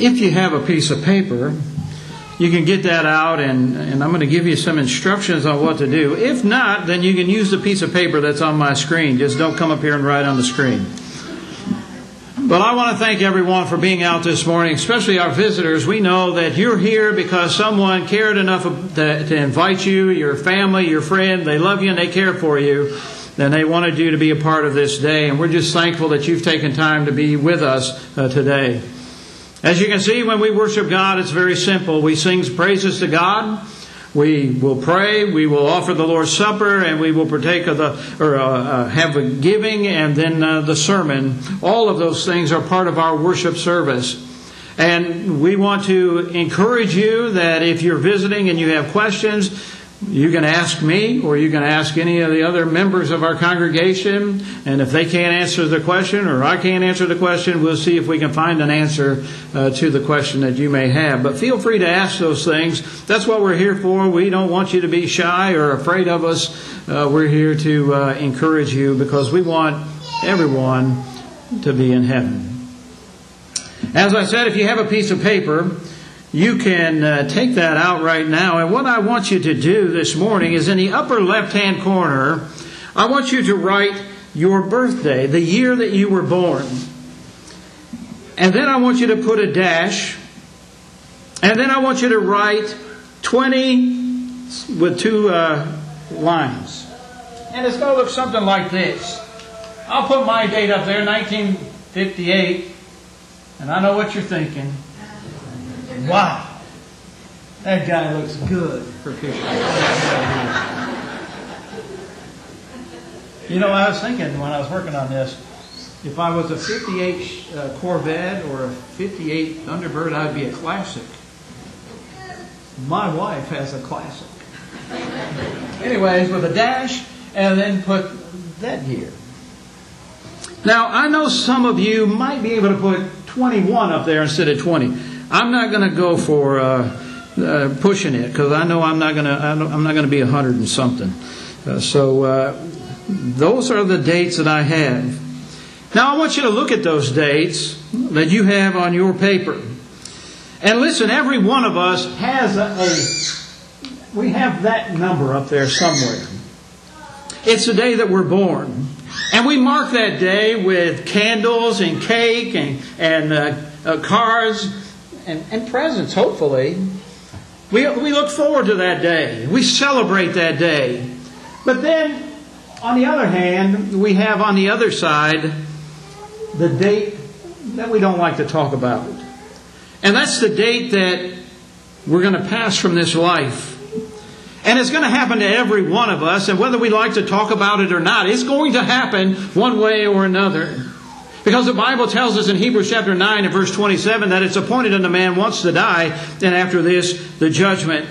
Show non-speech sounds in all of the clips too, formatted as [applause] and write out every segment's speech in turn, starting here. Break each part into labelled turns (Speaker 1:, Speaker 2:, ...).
Speaker 1: if you have a piece of paper, you can get that out and, and I'm going to give you some instructions on what to do. If not, then you can use the piece of paper that's on my screen. Just don't come up here and write on the screen. But I want to thank everyone for being out this morning, especially our visitors. We know that you're here because someone cared enough to, invite you, your family, your friend. They love you and they care for you. And they wanted you to be a part of this day. And we're just thankful that you've taken time to be with us uh, today. As you can see, when we worship God, it's very simple. We sing praises to God. We will pray. We will offer the Lord's Supper, and we will partake of the or uh, uh, have a giving, and then uh, the sermon. All of those things are part of our worship service. And we want to encourage you that if you're visiting and you have questions, you can ask me or you can ask any of the other members of our congregation. And if they can't answer the question or I can't answer the question, we'll see if we can find an answer uh, to the question that you may have. But feel free to ask those things. That's what we're here for. We don't want you to be shy or afraid of us. Uh, we're here to uh, encourage you because we want everyone to be in heaven. As I said, if you have a piece of paper, you can uh, take that out right now. And what I want you to do this morning is in the upper left hand corner, I want you to write your birthday, the year that you were born. And then I want you to put a dash. And then I want you to write 20 with two uh, lines. And it's going to look something like this. I'll put my date up there, 1958. And I know what you're thinking. Wow. That guy looks good for pictures. you know, I was thinking when I was working on this, if I was a 58 uh, Corvette or a 58 Thunderbird, I'd be a classic. My wife has a classic. Anyways, with a dash, and then put that year. Now, I know some of you might be able to put 21 up there instead of 20. I'm not going to go for uh, uh, pushing it because I know I'm not going to. I'm not going to be a hundred and something. Uh, so uh, those are the dates that I have. Now I want you to look at those dates that you have on your paper, and listen. Every one of us has a, a we have that number up there somewhere. It's the day that we're born. And we mark that day with candles and cake and, and uh, uh, cars and, and presents, hopefully. We, we look forward to that day. We celebrate that day. But then, on the other hand, we have on the other side the date that we don't like to talk about. And that's the date that we're going to pass from this life. And it's going to happen to every one of us, and whether we like to talk about it or not, it's going to happen one way or another. Because the Bible tells us in Hebrews chapter 9 and verse 27 that it's appointed unto man once to die, and after this, the judgment.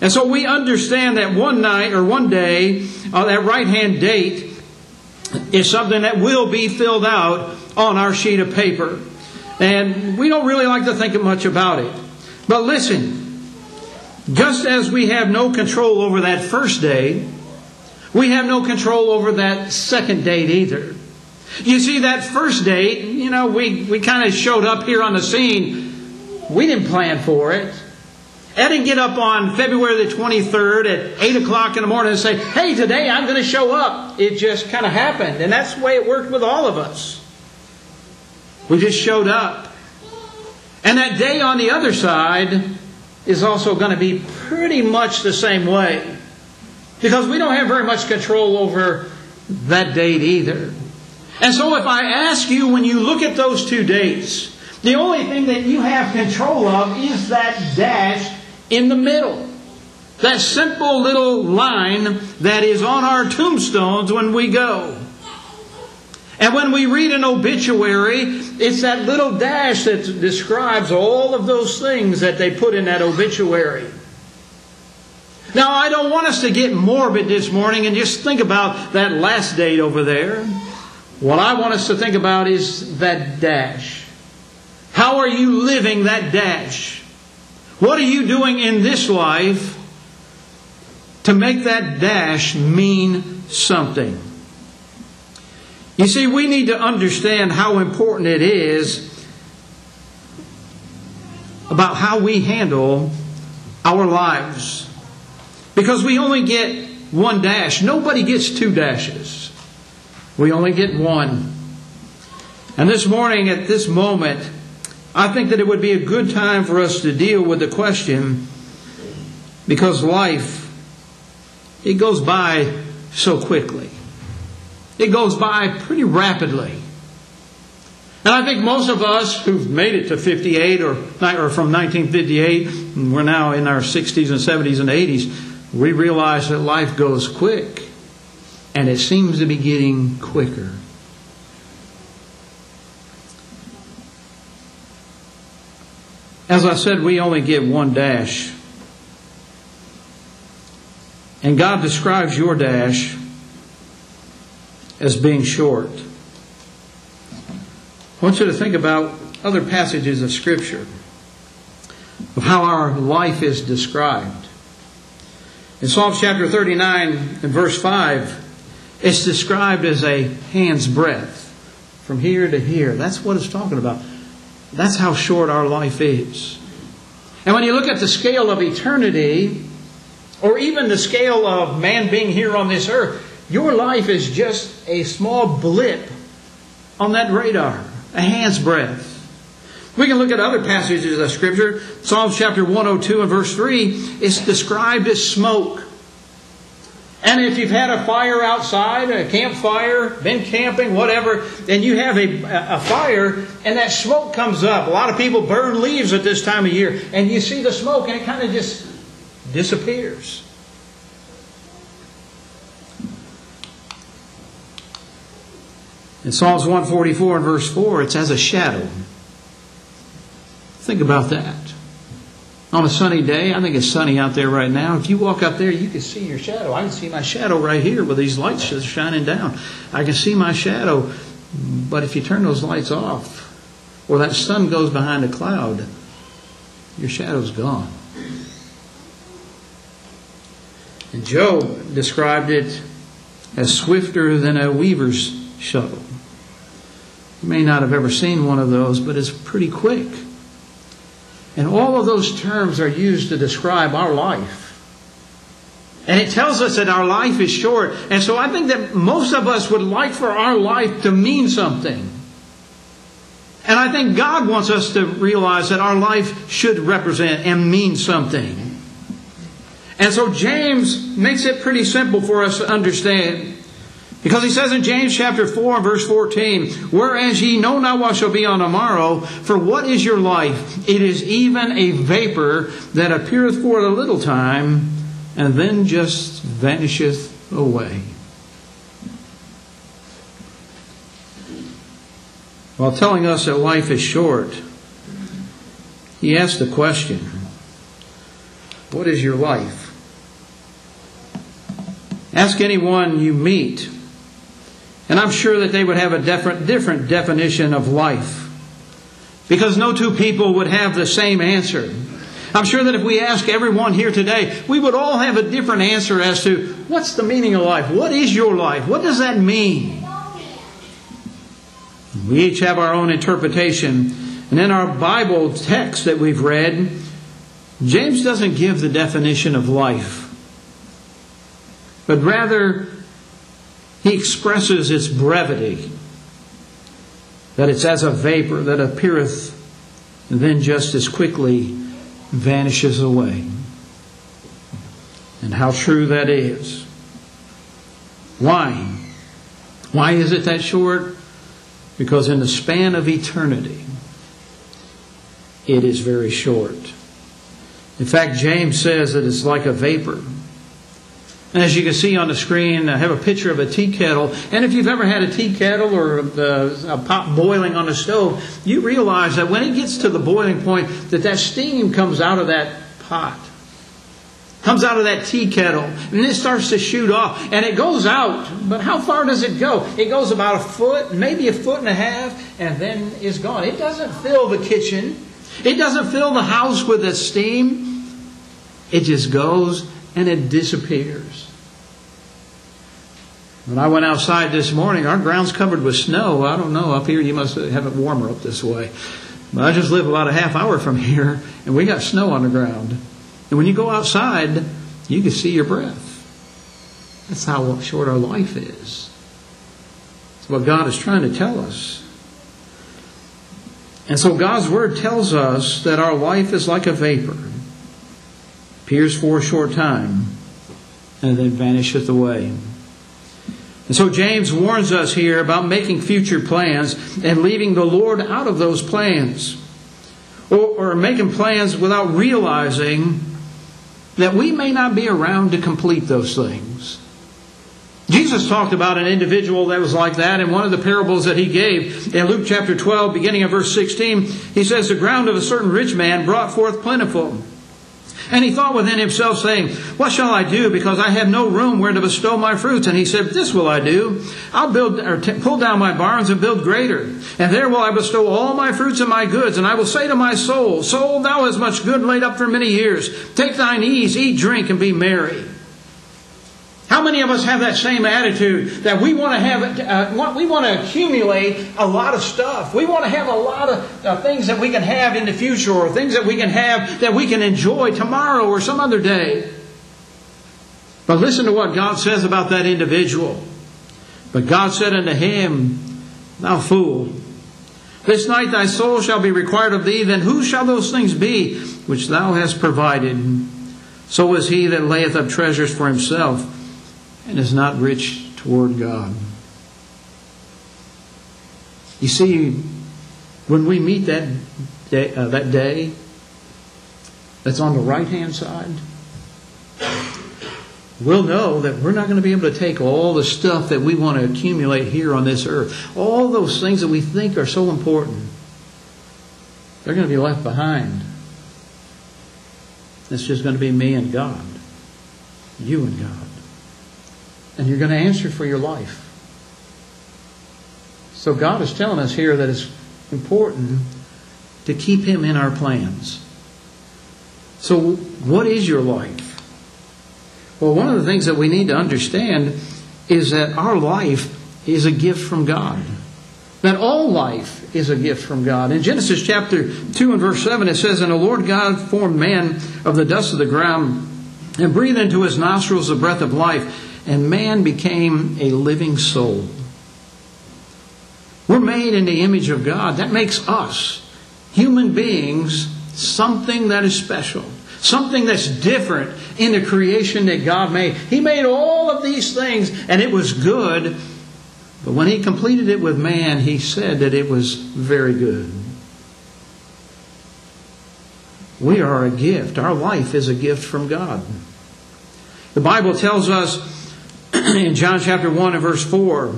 Speaker 1: And so we understand that one night or one day, uh, that right hand date is something that will be filled out on our sheet of paper. And we don't really like to think much about it. But listen, just as we have no control over that first day, we have no control over that second date either. You see, that first date, you know, we, we kind of showed up here on the scene. We didn't plan for it. I didn't get up on February the 23rd at 8 o'clock in the morning and say, hey, today I'm going to show up. It just kind of happened. And that's the way it worked with all of us. We just showed up. And that day on the other side is also going to be pretty much the same way. Because we don't have very much control over that date either. And so if I ask you when you look at those two dates, the only thing that you have control of is that dash in the middle. That simple little line that is on our tombstones when we go. And when we read an obituary, it's that little dash that describes all of those things that they put in that obituary. Now, I don't want us to get morbid this morning and just think about that last date over there. What I want us to think about is that dash. How are you living that dash? What are you doing in this life to make that dash mean something? You see, we need to understand how important it is about how we handle our lives. Because we only get one dash. Nobody gets two dashes. We only get one. And this morning, at this moment, I think that it would be a good time for us to deal with the question because life, it goes by so quickly. It goes by pretty rapidly. And I think most of us who've made it to 58 or, or from 1958, and we're now in our 60s and 70s and 80s, we realize that life goes quick. And it seems to be getting quicker. As I said, we only get one dash. And God describes your dash as being short. I want you to think about other passages of Scripture of how our life is described. In Psalms chapter 39 and verse 5, it's described as a hand's breadth from here to here. That's what it's talking about. That's how short our life is. And when you look at the scale of eternity, or even the scale of man being here on this earth, your life is just a small blip on that radar, a hand's breadth. We can look at other passages of Scripture. Psalms chapter 102 and verse 3 is described as smoke. And if you've had a fire outside, a campfire, been camping, whatever, and you have a, a fire and that smoke comes up. A lot of people burn leaves at this time of year, and you see the smoke and it kind of just disappears. In Psalms 144 and verse 4, it's as a shadow. Think about that. On a sunny day, I think it's sunny out there right now. If you walk out there, you can see your shadow. I can see my shadow right here with these lights just shining down. I can see my shadow. But if you turn those lights off, or that sun goes behind a cloud, your shadow's gone. And Job described it as swifter than a weaver's shuttle. You may not have ever seen one of those, but it's pretty quick. And all of those terms are used to describe our life. And it tells us that our life is short. And so I think that most of us would like for our life to mean something. And I think God wants us to realize that our life should represent and mean something. And so James makes it pretty simple for us to understand. Because he says in James chapter 4 and verse 14, Whereas ye know not what shall be on the morrow, for what is your life? It is even a vapor that appeareth for a little time, and then just vanisheth away. While telling us that life is short, he asked the question, What is your life? Ask anyone you meet, and I'm sure that they would have a different, different definition of life. Because no two people would have the same answer. I'm sure that if we ask everyone here today, we would all have a different answer as to what's the meaning of life? What is your life? What does that mean? We each have our own interpretation. And in our Bible text that we've read, James doesn't give the definition of life but rather he expresses its brevity, that it's as a vapor that appeareth and then just as quickly vanishes away. And how true that is. Why? Why is it that short? Because in the span of eternity, it is very short. In fact, James says that it's like a vapor. As you can see on the screen, I have a picture of a tea kettle. And if you've ever had a tea kettle or a, a pot boiling on the stove, you realize that when it gets to the boiling point, that that steam comes out of that pot, comes out of that tea kettle, and it starts to shoot off. And it goes out, but how far does it go? It goes about a foot, maybe a foot and a half, and then is gone. It doesn't fill the kitchen. It doesn't fill the house with the steam. It just goes and it disappears. When I went outside this morning, our ground's covered with snow. I don't know, up here you must have it warmer up this way. But I just live about a half hour from here, and we got snow on the ground. And when you go outside, you can see your breath. That's how short our life is. That's what God is trying to tell us. And so God's Word tells us that our life is like a vapor, appears for a short time, and then vanisheth away. And so James warns us here about making future plans and leaving the Lord out of those plans. Or, or, making plans without realizing that we may not be around to complete those things. Jesus talked about an individual that was like that in one of the parables that he gave. In Luke chapter 12, beginning of verse 16, he says, The ground of a certain rich man brought forth plentiful. And he thought within himself, saying, What shall I do? Because I have no room where to bestow my fruits. And he said, This will I do. I'll build or t- pull down my barns and build greater. And there will I bestow all my fruits and my goods. And I will say to my soul, Soul, thou hast much good laid up for many years. Take thine ease, eat, drink, and be merry. How many of us have that same attitude that we want to have, uh, we want to accumulate a lot of stuff. We want to have a lot of uh, things that we can have in the future or things that we can have that we can enjoy tomorrow or some other day. But listen to what God says about that individual. But God said unto him, Thou fool, this night thy soul shall be required of thee, then who shall those things be which thou hast provided? So is he that layeth up treasures for himself and is not rich toward God. You see, when we meet that day, uh, that day that's on the right hand side, we'll know that we're not going to be able to take all the stuff that we want to accumulate here on this earth. All those things that we think are so important, they're going to be left behind. It's just going to be me and God, you and God and you're going to answer for your life. So God is telling us here that it's important to keep Him in our plans. So, what is your life? Well, one of the things that we need to understand is that our life is a gift from God. That all life is a gift from God. In Genesis chapter 2 and verse 7, it says, And the Lord God formed man of the dust of the ground and breathed into his nostrils the breath of life and man became a living soul. We're made in the image of God. That makes us, human beings, something that is special, something that's different in the creation that God made. He made all of these things and it was good, but when He completed it with man, He said that it was very good. We are a gift. Our life is a gift from God. The Bible tells us [clears throat] in John chapter 1 and verse 4.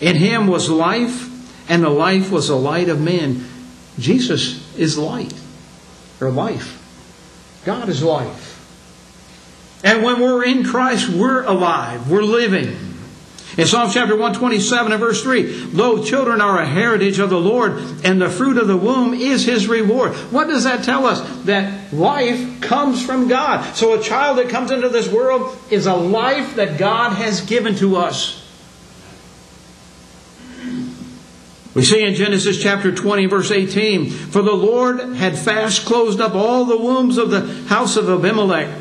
Speaker 1: In him was life, and the life was the light of men. Jesus is light, or life. God is life. And when we're in Christ, we're alive, we're living. In Psalm chapter 127 and verse 3, Lo, children are a heritage of the Lord, and the fruit of the womb is his reward. What does that tell us? That life comes from God. So a child that comes into this world is a life that God has given to us. We see in Genesis chapter 20, verse 18, For the Lord had fast closed up all the wombs of the house of Abimelech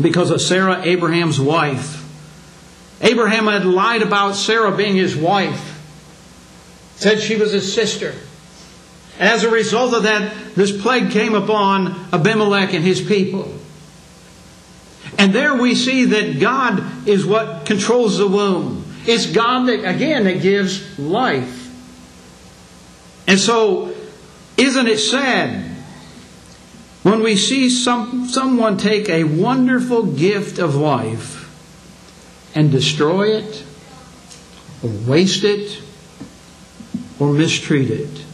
Speaker 1: because of Sarah, Abraham's wife. Abraham had lied about Sarah being his wife, said she was his sister. As a result of that, this plague came upon Abimelech and his people. And there we see that God is what controls the womb. It's God that, again, that gives life. And so, isn't it sad when we see some, someone take a wonderful gift of life and destroy it, or waste it, or mistreat it.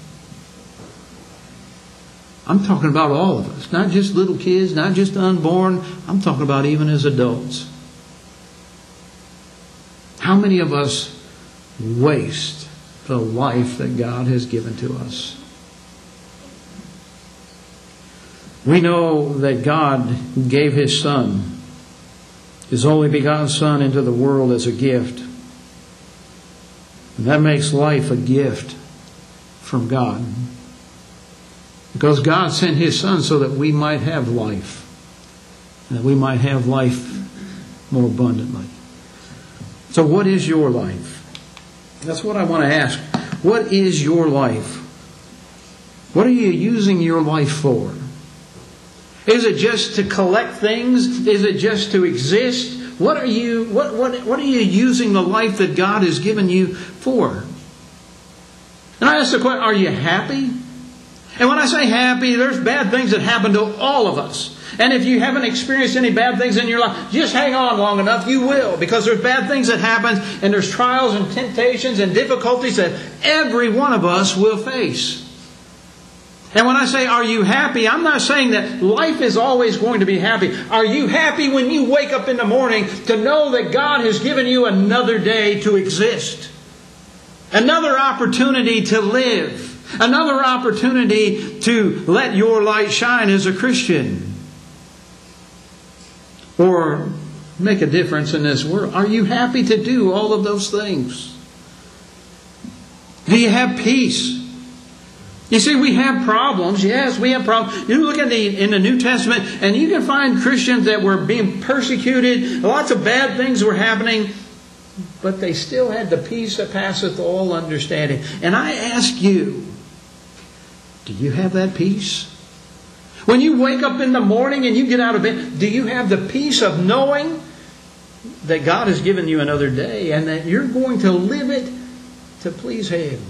Speaker 1: I'm talking about all of us, not just little kids, not just unborn. I'm talking about even as adults. How many of us waste the life that God has given to us? We know that God gave His Son his only begotten Son into the world as a gift. And that makes life a gift from God. Because God sent His Son so that we might have life, and that we might have life more abundantly. So, what is your life? That's what I want to ask. What is your life? What are you using your life for? Is it just to collect things? Is it just to exist? What are you what, what, what are you using the life that God has given you for? And I ask the question, are you happy? And when I say happy, there's bad things that happen to all of us. And if you haven't experienced any bad things in your life, just hang on long enough, you will. Because there's bad things that happen, and there's trials and temptations and difficulties that every one of us will face. And when I say, are you happy? I'm not saying that life is always going to be happy. Are you happy when you wake up in the morning to know that God has given you another day to exist? Another opportunity to live. Another opportunity to let your light shine as a Christian. Or make a difference in this world. Are you happy to do all of those things? Do you have peace? You see, we have problems. Yes, we have problems. You look at the in the New Testament, and you can find Christians that were being persecuted. Lots of bad things were happening, but they still had the peace that passeth all understanding. And I ask you, do you have that peace? When you wake up in the morning and you get out of bed, do you have the peace of knowing that God has given you another day and that you're going to live it to please Him?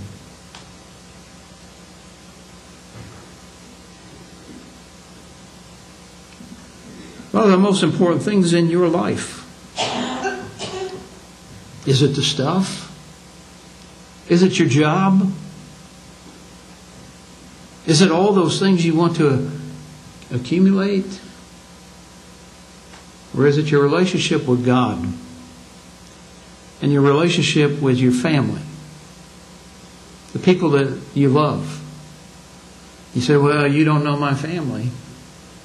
Speaker 1: What are the most important things in your life? Is it the stuff? Is it your job? Is it all those things you want to accumulate? Or is it your relationship with God and your relationship with your family? The people that you love. You say, Well, you don't know my family.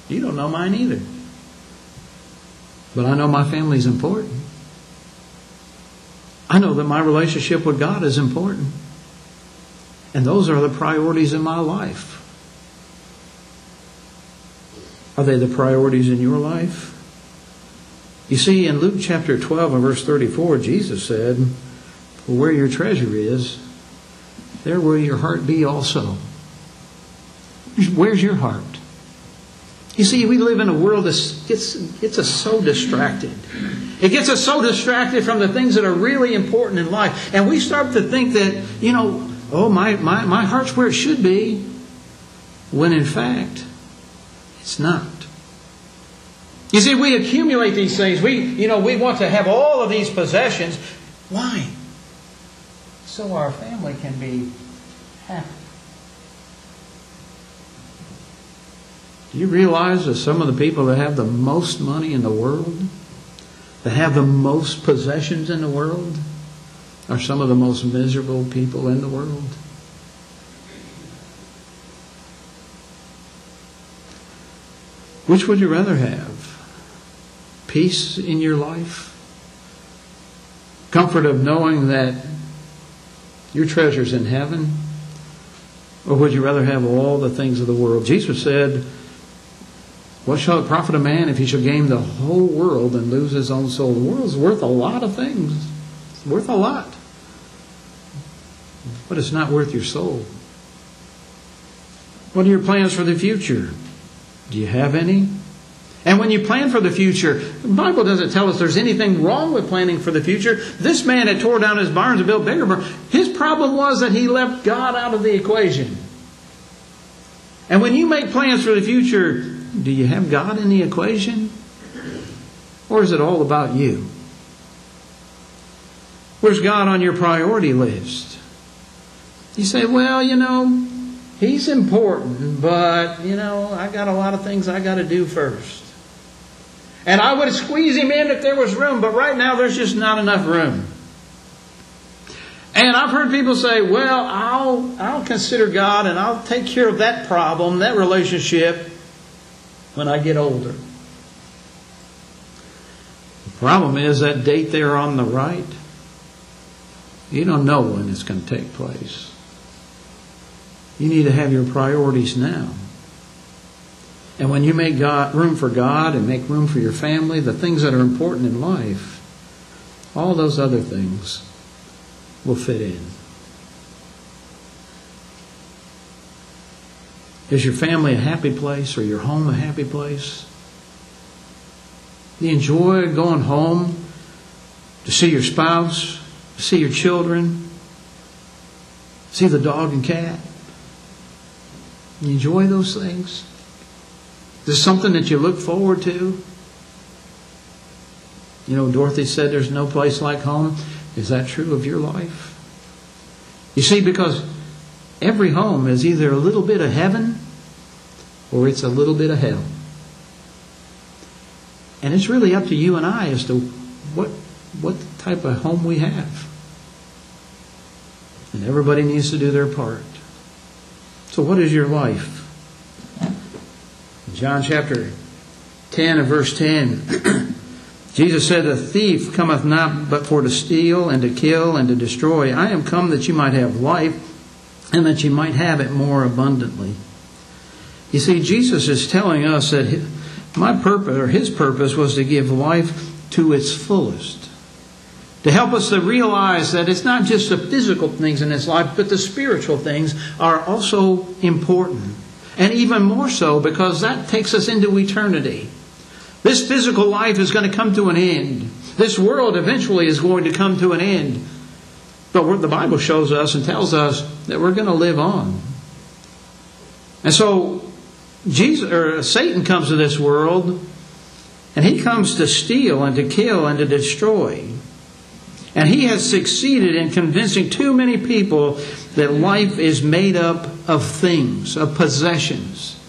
Speaker 1: You don't know mine either. But I know my family is important. I know that my relationship with God is important. And those are the priorities in my life. Are they the priorities in your life? You see, in Luke chapter 12 and verse 34, Jesus said, where your treasure is, there will your heart be also. Where's your heart? You see, we live in a world that gets, gets us so distracted. It gets us so distracted from the things that are really important in life. And we start to think that, you know, oh, my, my, my heart's where it should be, when in fact, it's not. You see, we accumulate these things. We, you know, we want to have all of these possessions. Why? So our family can be happy. You realize that some of the people that have the most money in the world, that have the most possessions in the world, are some of the most miserable people in the world? Which would you rather have? Peace in your life? Comfort of knowing that your treasure's in heaven? Or would you rather have all the things of the world? Jesus said, what shall it profit a man if he shall gain the whole world and lose his own soul? The world's worth a lot of things. It's worth a lot. But it's not worth your soul. What are your plans for the future? Do you have any? And when you plan for the future, the Bible doesn't tell us there's anything wrong with planning for the future. This man had tore down his barns and built bigger barns. His problem was that he left God out of the equation. And when you make plans for the future, do you have God in the equation? Or is it all about you? Where's God on your priority list? You say, well, you know, He's important, but, you know, I got a lot of things I got to do first. And I would squeeze Him in if there was room, but right now there's just not enough room. And I've heard people say, well, I'll, I'll consider God and I'll take care of that problem, that relationship, when I get older. The problem is that date there on the right, you don't know when it's going to take place. You need to have your priorities now. And when you make God, room for God and make room for your family, the things that are important in life, all those other things will fit in. Is your family a happy place or your home a happy place? Do you enjoy going home to see your spouse, to see your children, see the dog and cat? You enjoy those things? Is this something that you look forward to? You know, Dorothy said there's no place like home. Is that true of your life? You see, because every home is either a little bit of heaven or it's a little bit of hell. And it's really up to you and I as to what, what type of home we have. And everybody needs to do their part. So, what is your life? John chapter 10 and verse 10. [clears throat] Jesus said, "The thief cometh not but for to steal and to kill and to destroy. I am come that you might have life and that you might have it more abundantly. You see, Jesus is telling us that my purpose, or his purpose, was to give life to its fullest. To help us to realize that it's not just the physical things in this life, but the spiritual things are also important. And even more so because that takes us into eternity. This physical life is going to come to an end. This world eventually is going to come to an end. But the Bible shows us and tells us that we're going to live on. And so Jesus or uh, Satan comes to this world and he comes to steal and to kill and to destroy. And he has succeeded in convincing too many people that life is made up of things, of possessions.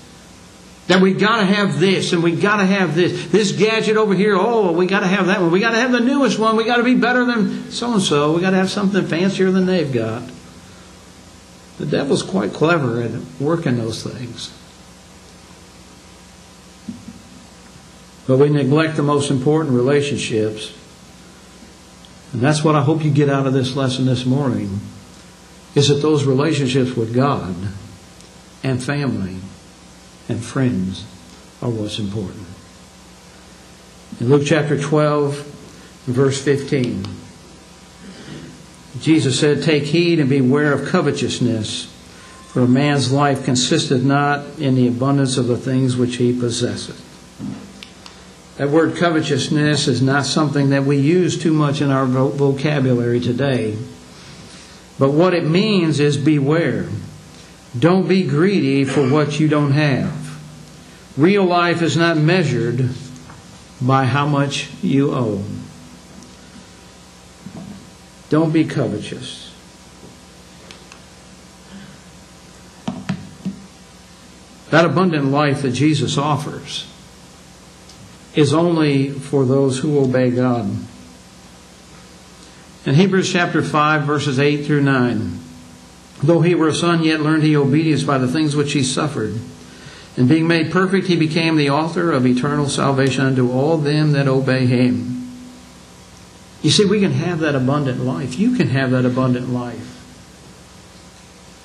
Speaker 1: That we got to have this and we got to have this. This gadget over here, oh, we got to have that one. We got to have the newest one. We got to be better than so and so. We got to have something fancier than they've got. The devil's quite clever at working those things. But we neglect the most important relationships. And that's what I hope you get out of this lesson this morning is that those relationships with God and family and friends are what's important. In Luke chapter 12, verse 15, Jesus said, Take heed and beware of covetousness, for a man's life consisteth not in the abundance of the things which he possesseth. That word covetousness is not something that we use too much in our vocabulary today. But what it means is beware. Don't be greedy for what you don't have. Real life is not measured by how much you owe. Don't be covetous. That abundant life that Jesus offers is only for those who obey God. In Hebrews chapter 5, verses 8 through 9, though he were a son, yet learned he obedience by the things which he suffered. And being made perfect, he became the author of eternal salvation unto all them that obey him. You see, we can have that abundant life. You can have that abundant life.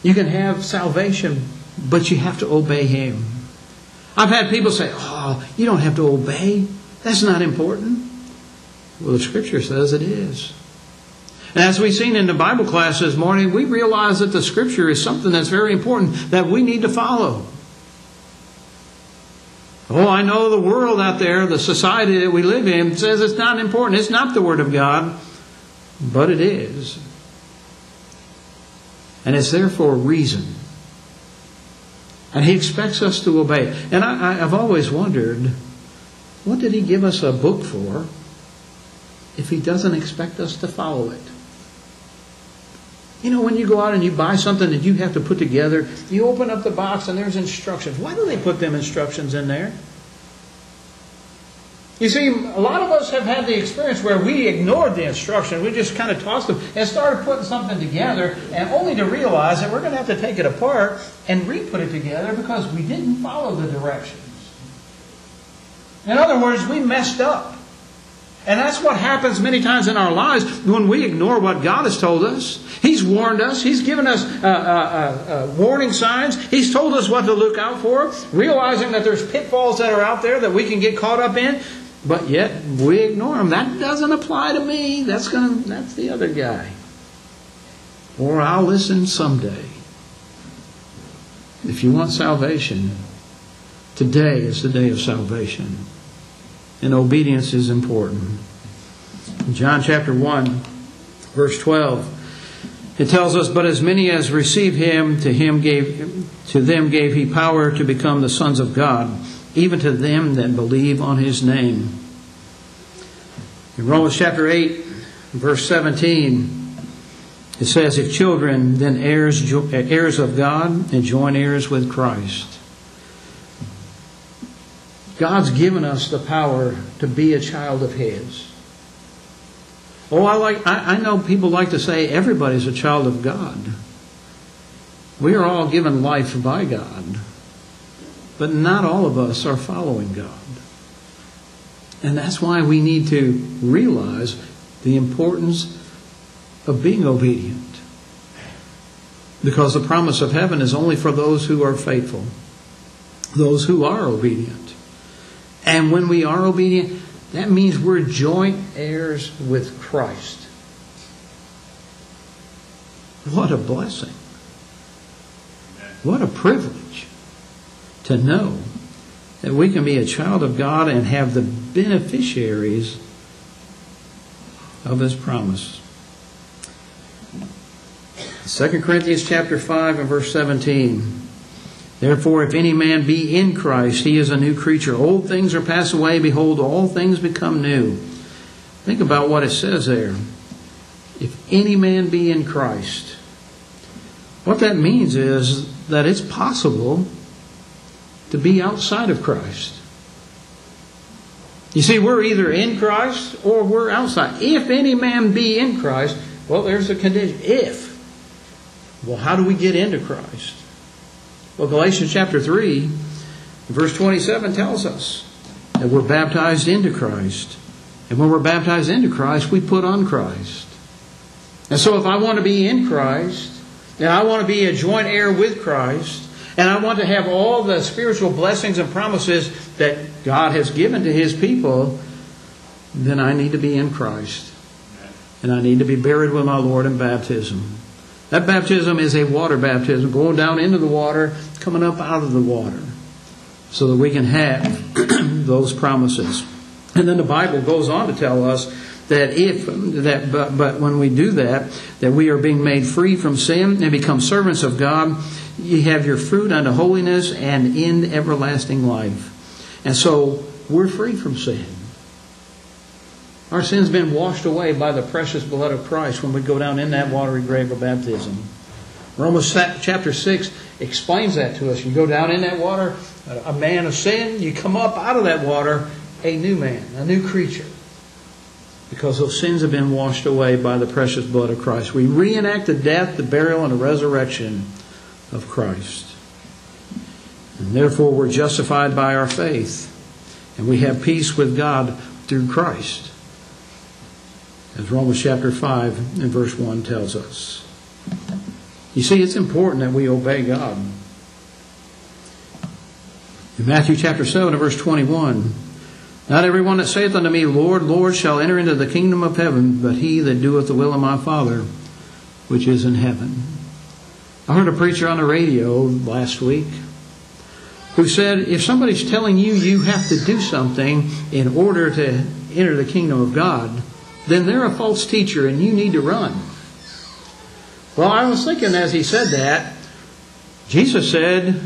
Speaker 1: You can have salvation, but you have to obey him. I've had people say, oh, you don't have to obey. That's not important. Well, the scripture says it is. And as we've seen in the Bible class this morning, we realize that the scripture is something that's very important that we need to follow. Oh, I know the world out there, the society that we live in, says it's not important. It's not the Word of God, but it is. And it's there for a reason. And He expects us to obey. And I, have always wondered what did He give us a book for if He doesn't expect us to follow it? You know, when you go out and you buy something that you have to put together, you open up the box and there's instructions. Why do they put them instructions in there? You see, a lot of us have had the experience where we ignored the instruction. We just kind of tossed them and started putting something together, and only to realize that we're going to have to take it apart and re put it together because we didn't follow the directions. In other words, we messed up. And that's what happens many times in our lives when we ignore what God has told us. He's warned us. He's given us uh, uh, uh, uh, warning signs. He's told us what to look out for, realizing that there's pitfalls that are out there that we can get caught up in. But yet we ignore them. That doesn't apply to me. That's gonna. That's the other guy. Or I'll listen someday. If you want salvation, today is the day of salvation and obedience is important. In John chapter 1, verse 12, it tells us, But as many as receive him, to him gave to them gave he power to become the sons of God, even to them that believe on his name. In Romans chapter 8, verse 17, it says, If children, then heirs, eh, heirs of God, and joint heirs with Christ. God's given us the power to be a child of His. Oh, I like I, I know people like to say everybody's a child of God. We are all given life by God. But not all of us are following God. And that's why we need to realize the importance of being obedient. Because the promise of heaven is only for those who are faithful, those who are obedient. And when we are obedient, that means we're joint heirs with Christ. What a blessing. What a privilege to know that we can be a child of God and have the beneficiaries of his promise. 2 Corinthians chapter 5 and verse 17. Therefore, if any man be in Christ, he is a new creature. Old things are passed away. Behold, all things become new. Think about what it says there. If any man be in Christ. What that means is that it's possible to be outside of Christ. You see, we're either in Christ or we're outside. If any man be in Christ, well, there's a condition. If. Well, how do we get into Christ? Well, Galatians chapter 3, verse 27 tells us that we're baptized into Christ. And when we're baptized into Christ, we put on Christ. And so if I want to be in Christ, and I want to be a joint heir with Christ, and I want to have all the spiritual blessings and promises that God has given to His people, then I need to be in Christ. And I need to be buried with my Lord in baptism. That baptism is a water baptism, going down into the water, coming up out of the water, so that we can have [clears throat] those promises. And then the Bible goes on to tell us that if that but, but when we do that, that we are being made free from sin and become servants of God, you have your fruit unto holiness and in everlasting life. And so we're free from sin. Our sin's been washed away by the precious blood of Christ when we go down in that watery grave of baptism. Romans chapter 6 explains that to us. You go down in that water, a man of sin, you come up out of that water, a new man, a new creature. Because those sins have been washed away by the precious blood of Christ. We reenact the death, the burial, and the resurrection of Christ. And therefore, we're justified by our faith. And we have peace with God through Christ as Romans chapter 5 and verse 1 tells us. You see, it's important that we obey God. In Matthew chapter 7 and verse 21, Not everyone that saith unto me, Lord, Lord, shall enter into the kingdom of heaven, but he that doeth the will of my Father, which is in heaven. I heard a preacher on the radio last week who said, if somebody's telling you you have to do something in order to enter the kingdom of God, then they're a false teacher and you need to run. Well, I was thinking as he said that, Jesus said,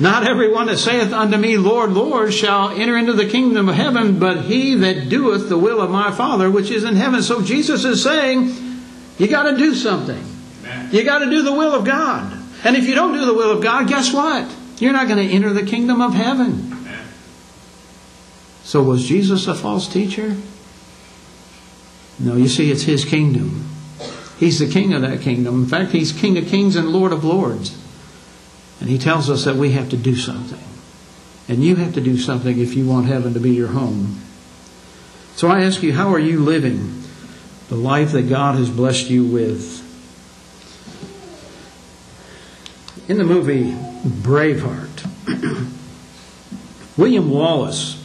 Speaker 1: Not everyone that saith unto me, Lord, Lord, shall enter into the kingdom of heaven, but he that doeth the will of my Father which is in heaven. So Jesus is saying, You got to do something. You got to do the will of God. And if you don't do the will of God, guess what? You're not going to enter the kingdom of heaven. So was Jesus a false teacher? No, you see, it's His kingdom. He's the king of that kingdom. In fact, He's King of kings and Lord of lords. And He tells us that we have to do something. And you have to do something if you want heaven to be your home. So I ask you, how are you living the life that God has blessed you with? In the movie Braveheart, William Wallace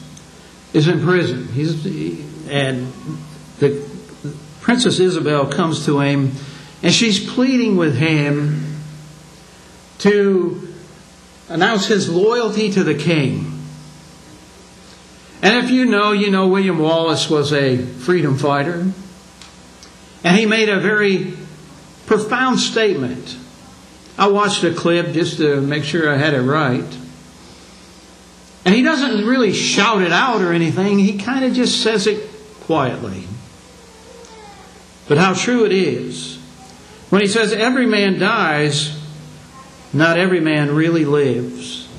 Speaker 1: is in prison. He's, and the Princess Isabel comes to him, and she's pleading with him to announce his loyalty to the king. And if you know, you know William Wallace was a freedom fighter. And he made a very profound statement. I watched a clip just to make sure I had it right. And he doesn't really shout it out or anything, he kind of just says it quietly. But how true it is. When he says every man dies, not every man really lives.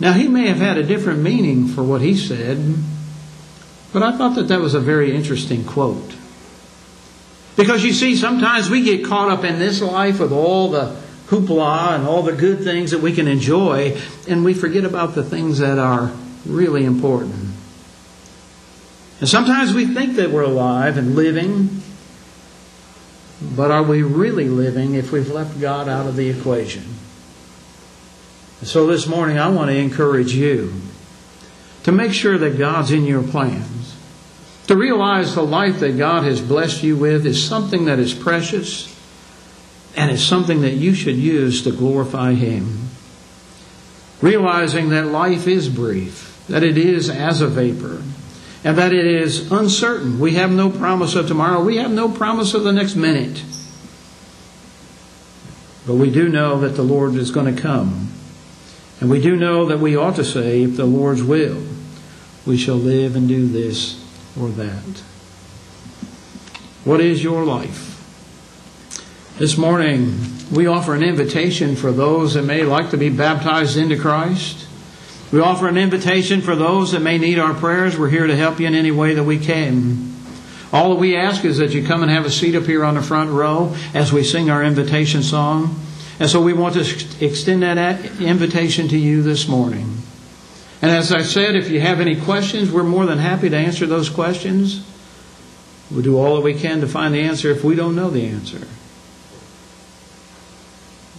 Speaker 1: Now, he may have had a different meaning for what he said, but I thought that that was a very interesting quote. Because you see, sometimes we get caught up in this life with all the hoopla and all the good things that we can enjoy, and we forget about the things that are really important. And sometimes we think that we're alive and living, but are we really living if we've left God out of the equation? So this morning, I want to encourage you to make sure that God's in your plans. To realize the life that God has blessed you with is something that is precious and is something that you should use to glorify Him. Realizing that life is brief, that it is as a vapor, and that it is uncertain. We have no promise of tomorrow, we have no promise of the next minute. But we do know that the Lord is going to come. And we do know that we ought to say, if the Lord's will, we shall live and do this or that. What is your life? This morning, we offer an invitation for those that may like to be baptized into Christ. We offer an invitation for those that may need our prayers. We're here to help you in any way that we can. All that we ask is that you come and have a seat up here on the front row as we sing our invitation song. And so we want to extend that invitation to you this morning. And as I said, if you have any questions, we're more than happy to answer those questions. We'll do all that we can to find the answer if we don't know the answer.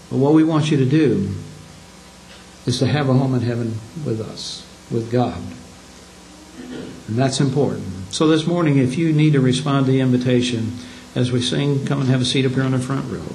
Speaker 1: But what we want you to do is to have a home in heaven with us, with God. And that's important. So this morning, if you need to respond to the invitation, as we sing, come and have a seat up here on the front row.